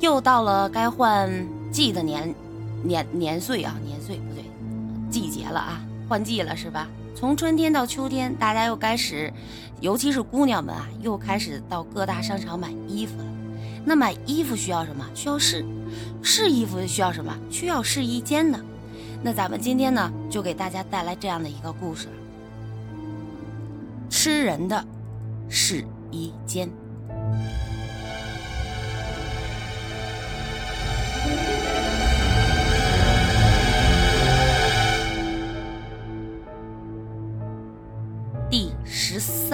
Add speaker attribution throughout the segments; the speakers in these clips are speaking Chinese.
Speaker 1: 又到了该换季的年年年岁啊，年岁不对，季节了啊，换季了是吧？从春天到秋天，大家又开始，尤其是姑娘们啊，又开始到各大商场买衣服了。那买衣服需要什么？需要试，试衣服需要什么？需要试衣间的。那咱们今天呢，就给大家带来这样的一个故事：吃人的试衣间。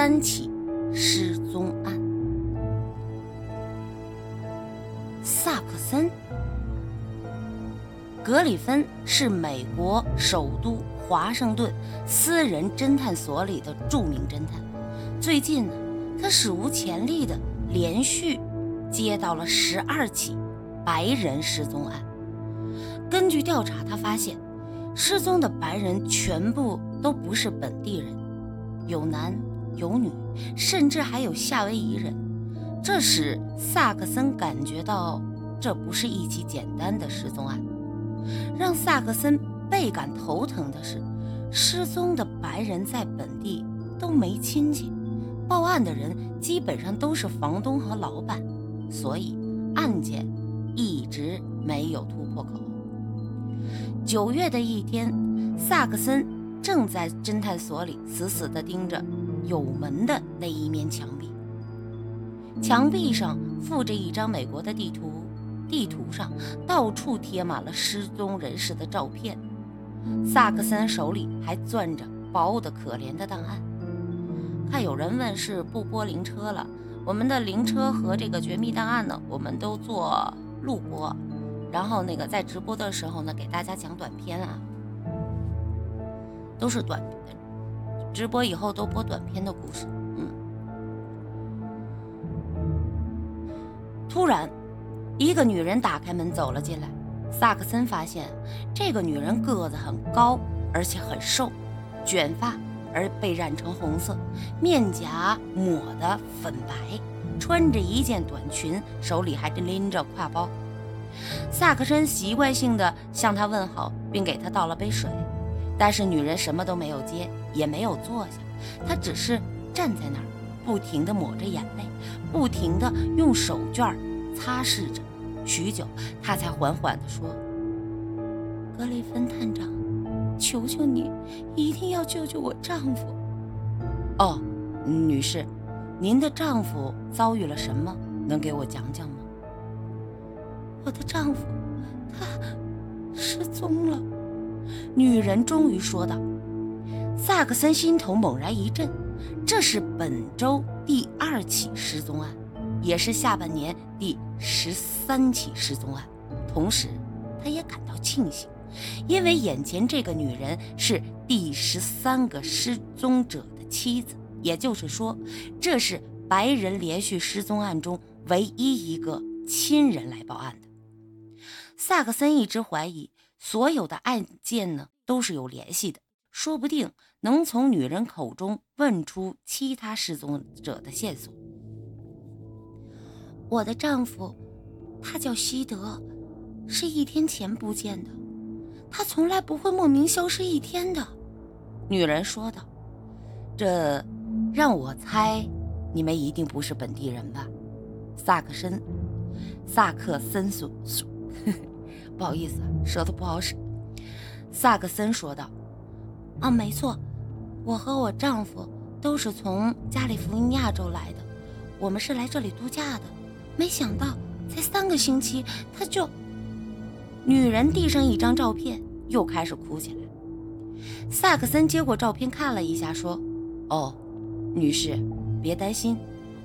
Speaker 1: 三起失踪案，萨克森。格里芬是美国首都华盛顿私人侦探所里的著名侦探。最近呢，他史无前例的连续接到了十二起白人失踪案。根据调查，他发现失踪的白人全部都不是本地人。有男有女，甚至还有夏威夷人，这使萨克森感觉到这不是一起简单的失踪案。让萨克森倍感头疼的是，失踪的白人在本地都没亲戚，报案的人基本上都是房东和老板，所以案件一直没有突破口。九月的一天，萨克森。正在侦探所里死死地盯着有门的那一面墙壁，墙壁上附着一张美国的地图，地图上到处贴满了失踪人士的照片。萨克森手里还攥着薄的可怜的档案。看有人问是不播灵车了，我们的灵车和这个绝密档案呢，我们都做录播，然后那个在直播的时候呢，给大家讲短片啊。都是短直播以后都播短片的故事。嗯，突然，一个女人打开门走了进来。萨克森发现这个女人个子很高，而且很瘦，卷发而被染成红色，面颊抹的粉白，穿着一件短裙，手里还拎着挎包。萨克森习惯性的向她问好，并给她倒了杯水。但是女人什么都没有接，也没有坐下，她只是站在那儿，不停地抹着眼泪，不停地用手绢擦拭着。许久，她才缓缓地说：“格雷芬探长，求求你，一定要救救我丈夫。”“哦，女士，您的丈夫遭遇了什么？能给我讲讲吗？”“我的丈夫，他失踪了。”女人终于说道：“萨克森心头猛然一震，这是本周第二起失踪案，也是下半年第十三起失踪案。同时，他也感到庆幸，因为眼前这个女人是第十三个失踪者的妻子，也就是说，这是白人连续失踪案中唯一一个亲人来报案的。萨克森一直怀疑。”所有的案件呢都是有联系的，说不定能从女人口中问出其他失踪者的线索。我的丈夫，他叫西德，是一天前不见的，他从来不会莫名消失一天的。女人说道：“这让我猜，你们一定不是本地人吧？”萨克森，萨克森索索。呵呵。不好意思，舌头不好使。萨克森说道：“啊，没错，我和我丈夫都是从加利福尼亚州来的，我们是来这里度假的。没想到才三个星期，他就……”女人递上一张照片，又开始哭起来。萨克森接过照片看了一下，说：“哦，女士，别担心，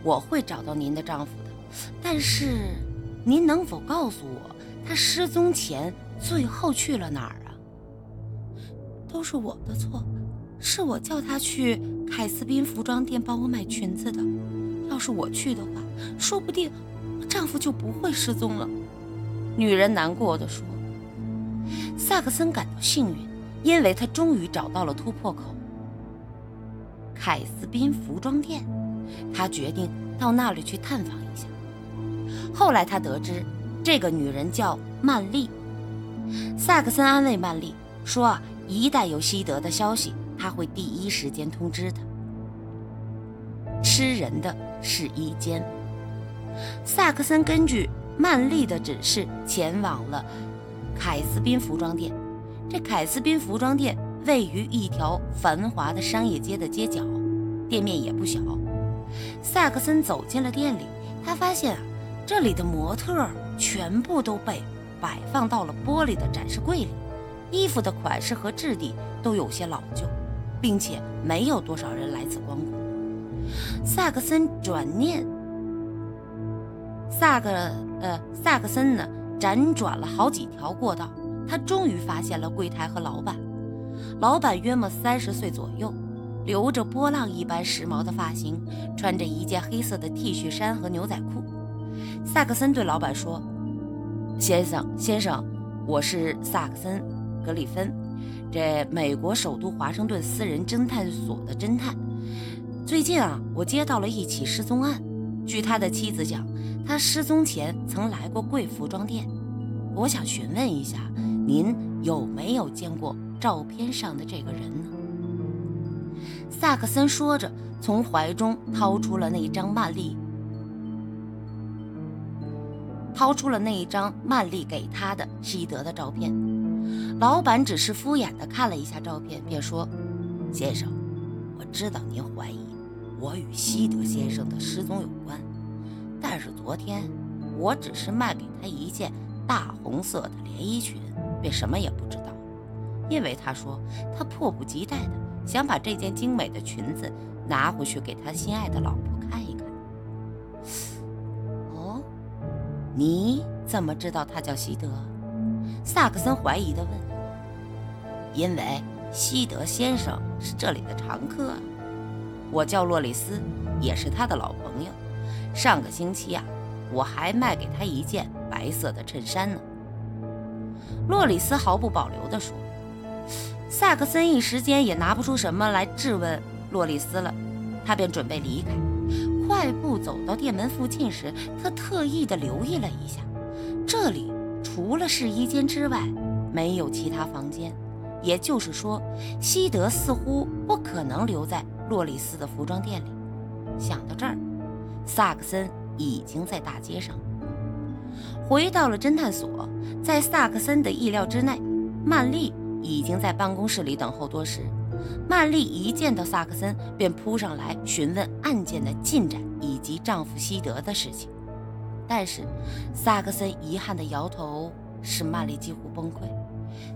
Speaker 1: 我会找到您的丈夫的。但是，您能否告诉我？”他失踪前最后去了哪儿啊？都是我的错，是我叫他去凯斯宾服装店帮我买裙子的。要是我去的话，说不定丈夫就不会失踪了。女人难过的说。萨克森感到幸运，因为他终于找到了突破口。凯斯宾服装店，他决定到那里去探访一下。后来他得知。这个女人叫曼丽。萨克森安慰曼丽说：“一旦有西德的消息，他会第一时间通知他。”吃人的是伊坚。萨克森根据曼丽的指示前往了凯斯宾服装店。这凯斯宾服装店位于一条繁华的商业街的街角，店面也不小。萨克森走进了店里，他发现啊，这里的模特全部都被摆放到了玻璃的展示柜里，衣服的款式和质地都有些老旧，并且没有多少人来此光顾。萨克森转念，萨克呃萨克森呢，辗转了好几条过道，他终于发现了柜台和老板。老板约莫三十岁左右，留着波浪一般时髦的发型，穿着一件黑色的 T 恤衫和牛仔裤。萨克森对老板说：“先生，先生，我是萨克森·格里芬，这美国首都华盛顿私人侦探所的侦探。”最近啊，我接到了一起失踪案。据他的妻子讲，他失踪前曾来过贵服装店。我想询问一下，您有没有见过照片上的这个人呢？萨克森说着，从怀中掏出了那张曼丽，掏出了那一张曼丽给他的西德的照片。老板只是敷衍地看了一下照片，便说：“先生，我知道您怀疑。”我与西德先生的失踪有关，但是昨天我只是卖给他一件大红色的连衣裙，便什么也不知道。因为他说他迫不及待的想把这件精美的裙子拿回去给他心爱的老婆你怎么知道他叫西德？萨克森怀疑的问。因为西德先生是这里的常客。我叫洛里斯，也是他的老朋友。上个星期啊，我还卖给他一件白色的衬衫呢。洛里斯毫不保留地说。萨克森一时间也拿不出什么来质问洛里斯了，他便准备离开。快步走到店门附近时，他特意的留意了一下，这里除了试衣间之外，没有其他房间。也就是说，西德似乎不可能留在。洛里斯的服装店里，想到这儿，萨克森已经在大街上。回到了侦探所，在萨克森的意料之内，曼丽已经在办公室里等候多时。曼丽一见到萨克森，便扑上来询问案件的进展以及丈夫西德的事情。但是萨克森遗憾地摇头，使曼丽几乎崩溃。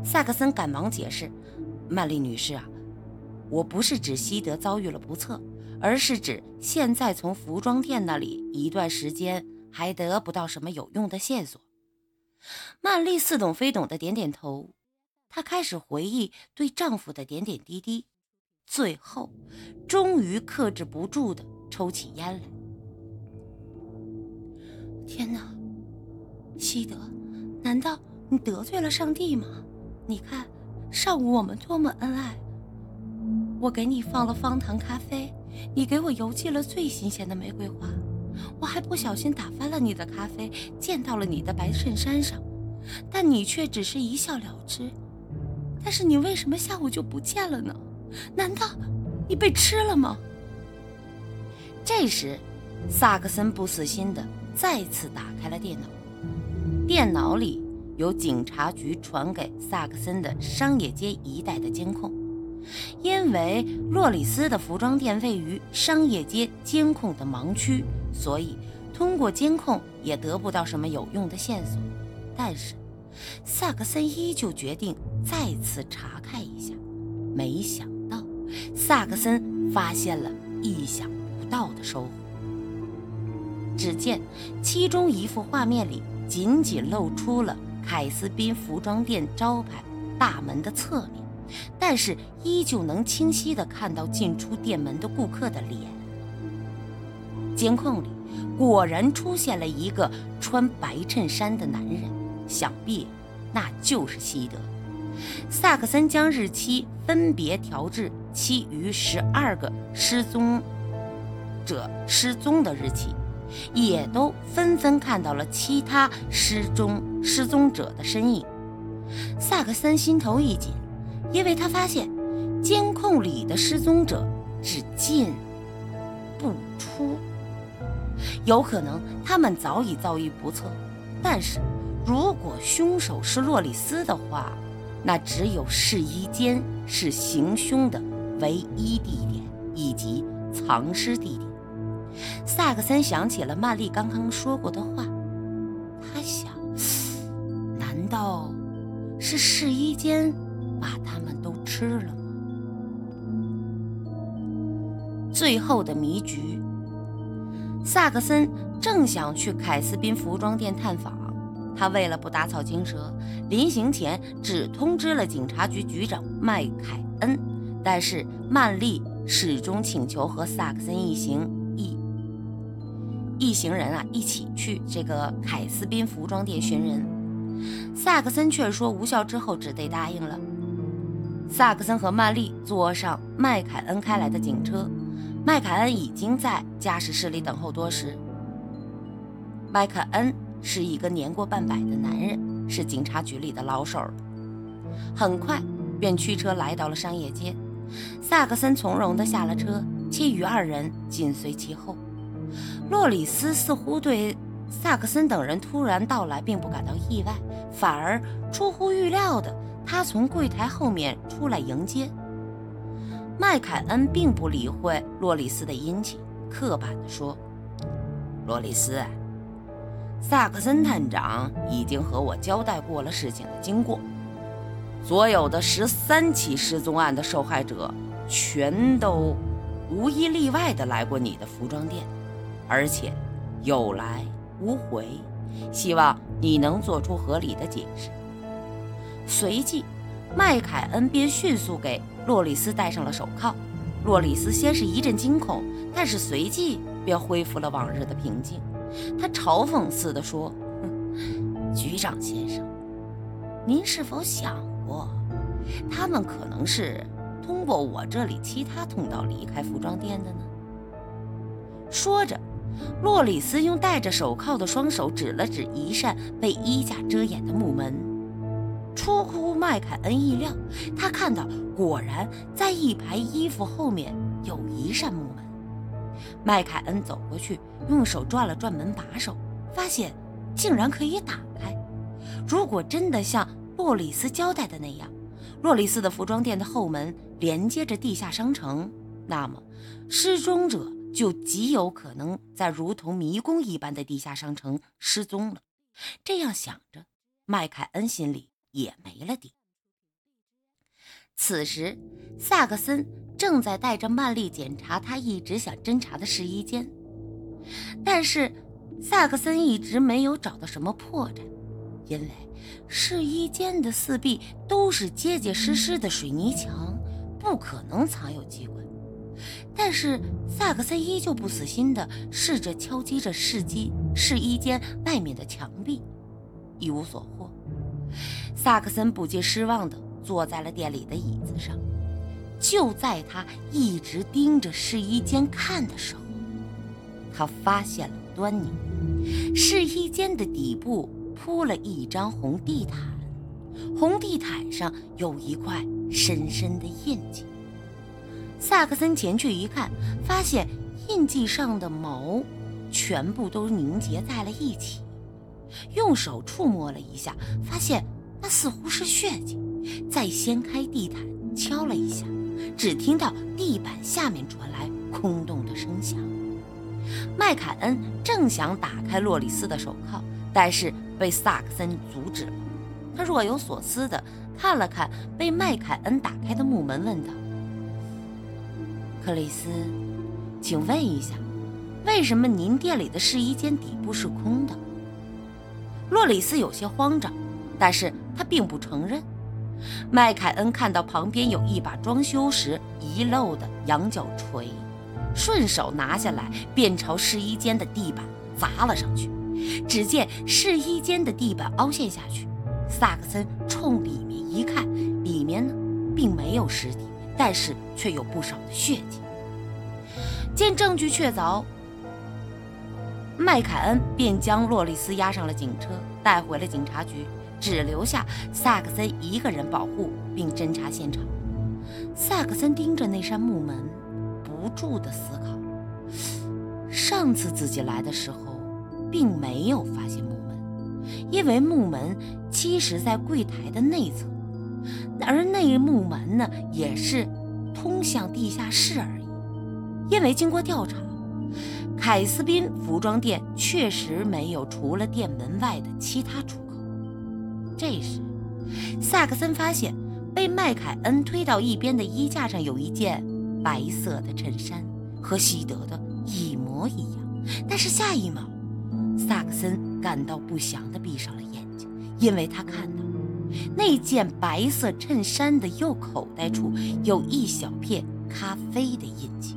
Speaker 1: 萨克森赶忙解释：“曼丽女士啊。”我不是指西德遭遇了不测，而是指现在从服装店那里一段时间还得不到什么有用的线索。曼丽似懂非懂的点点头，她开始回忆对丈夫的点点滴滴，最后终于克制不住的抽起烟来。天哪，西德，难道你得罪了上帝吗？你看，上午我们多么恩爱。我给你放了方糖咖啡，你给我邮寄了最新鲜的玫瑰花，我还不小心打翻了你的咖啡，溅到了你的白衬衫上，但你却只是一笑了之。但是你为什么下午就不见了呢？难道你被吃了吗？这时，萨克森不死心的再次打开了电脑，电脑里有警察局传给萨克森的商业街一带的监控。因为洛里斯的服装店位于商业街监控的盲区，所以通过监控也得不到什么有用的线索。但是，萨克森依旧决定再次查看一下。没想到，萨克森发现了意想不到的收获。只见其中一幅画面里，仅仅露出了凯斯宾服装店招牌大门的侧面。但是依旧能清晰地看到进出店门的顾客的脸。监控里果然出现了一个穿白衬衫的男人，想必那就是西德。萨克森将日期分别调至其余十二个失踪者失踪的日期，也都纷纷看到了其他失踪失踪者的身影。萨克森心头一紧，因为他发现监控里的失踪者只进不出，有可能他们早已遭遇不测。但是如果凶手是洛里斯的话，那只有试衣间是行凶的唯一地点以及藏尸地点。萨克森想起了曼丽刚刚说过的话，他想：难道是试衣间把他们都吃了吗？最后的谜局。萨克森正想去凯斯宾服装店探访，他为了不打草惊蛇，临行前只通知了警察局局长麦凯恩，但是曼丽始终请求和萨克森一行一一行人啊一起去这个凯斯宾服装店寻人。萨克森却说无效，之后只得答应了。萨克森和曼丽坐上麦凯恩开来的警车。麦凯恩已经在驾驶室里等候多时。麦凯恩是一个年过半百的男人，是警察局里的老手了。很快便驱车来到了商业街。萨克森从容地下了车，其余二人紧随其后。洛里斯似乎对萨克森等人突然到来并不感到意外，反而出乎预料的，他从柜台后面出来迎接。麦凯恩并不理会洛里斯的殷勤，刻板地说：“洛里斯，萨克森探长已经和我交代过了事情的经过。所有的十三起失踪案的受害者，全都无一例外地来过你的服装店，而且有来无回。希望你能做出合理的解释。”随即。麦凯恩便迅速给洛里斯戴上了手铐。洛里斯先是一阵惊恐，但是随即便恢复了往日的平静。他嘲讽似的说：“局长先生，您是否想过，他们可能是通过我这里其他通道离开服装店的呢？”说着，洛里斯用戴着手铐的双手指了指一扇被衣架遮掩的木门。出乎麦凯恩意料，他看到果然在一排衣服后面有一扇木门。麦凯恩走过去，用手转了转门把手，发现竟然可以打开。如果真的像洛里斯交代的那样，洛里斯的服装店的后门连接着地下商城，那么失踪者就极有可能在如同迷宫一般的地下商城失踪了。这样想着，麦凯恩心里。也没了底。此时，萨克森正在带着曼丽检查他一直想侦查的试衣间，但是萨克森一直没有找到什么破绽，因为试衣间的四壁都是结结实实的水泥墙，不可能藏有机关。但是萨克森依旧不死心的试着敲击着试机试衣间外面的墙壁，一无所获。萨克森不禁失望的坐在了店里的椅子上。就在他一直盯着试衣间看的时候，他发现了端倪。试衣间的底部铺了一张红地毯，红地毯上有一块深深的印记。萨克森前去一看，发现印记上的毛全部都凝结在了一起。用手触摸了一下，发现。那似乎是血迹，再掀开地毯，敲了一下，只听到地板下面传来空洞的声响。麦凯恩正想打开洛里斯的手铐，但是被萨克森阻止了。他若有所思地看了看被麦凯恩打开的木门，问道：“克里斯，请问一下，为什么您店里的试衣间底部是空的？”洛里斯有些慌张。但是他并不承认。麦凯恩看到旁边有一把装修时遗漏的羊角锤，顺手拿下来，便朝试衣间的地板砸了上去。只见试衣间的地板凹陷下去。萨克森冲里面一看，里面呢并没有尸体，但是却有不少的血迹。见证据确凿，麦凯恩便将洛丽丝押上了警车，带回了警察局，只留下萨克森一个人保护并侦查现场。萨克森盯着那扇木门，不住地思考：上次自己来的时候，并没有发现木门，因为木门其实在柜台的内侧，而那木门呢，也是通向地下室而已。因为经过调查。凯斯宾服装店确实没有除了店门外的其他出。这时，萨克森发现被麦凯恩推到一边的衣架上有一件白色的衬衫，和西德的一模一样。但是下一秒，萨克森感到不祥的闭上了眼睛，因为他看到那件白色衬衫的右口袋处有一小片咖啡的印记。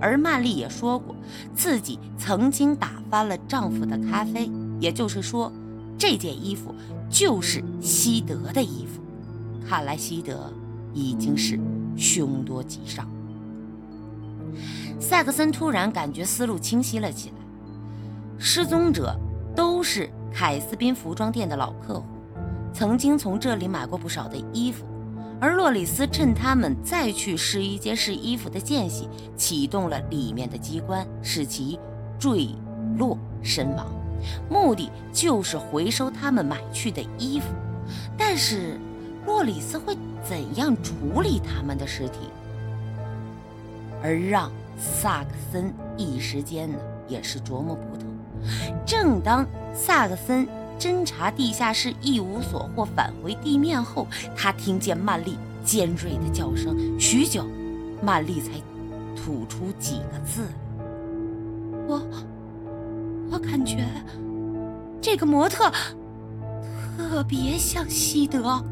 Speaker 1: 而曼丽也说过，自己曾经打翻了丈夫的咖啡，也就是说，这件衣服就是西德的衣服。看来西德已经是凶多吉少。萨克森突然感觉思路清晰了起来，失踪者都是凯斯宾服装店的老客户，曾经从这里买过不少的衣服。而洛里斯趁他们再去试衣间试衣服的间隙，启动了里面的机关，使其坠落身亡，目的就是回收他们买去的衣服。但是，洛里斯会怎样处理他们的尸体？而让萨克森一时间呢，也是琢磨不透。正当萨克森。侦查地下室一无所获，返回地面后，他听见曼丽尖锐的叫声。许久，曼丽才吐出几个字：“我，我感觉这个模特特别像西德。”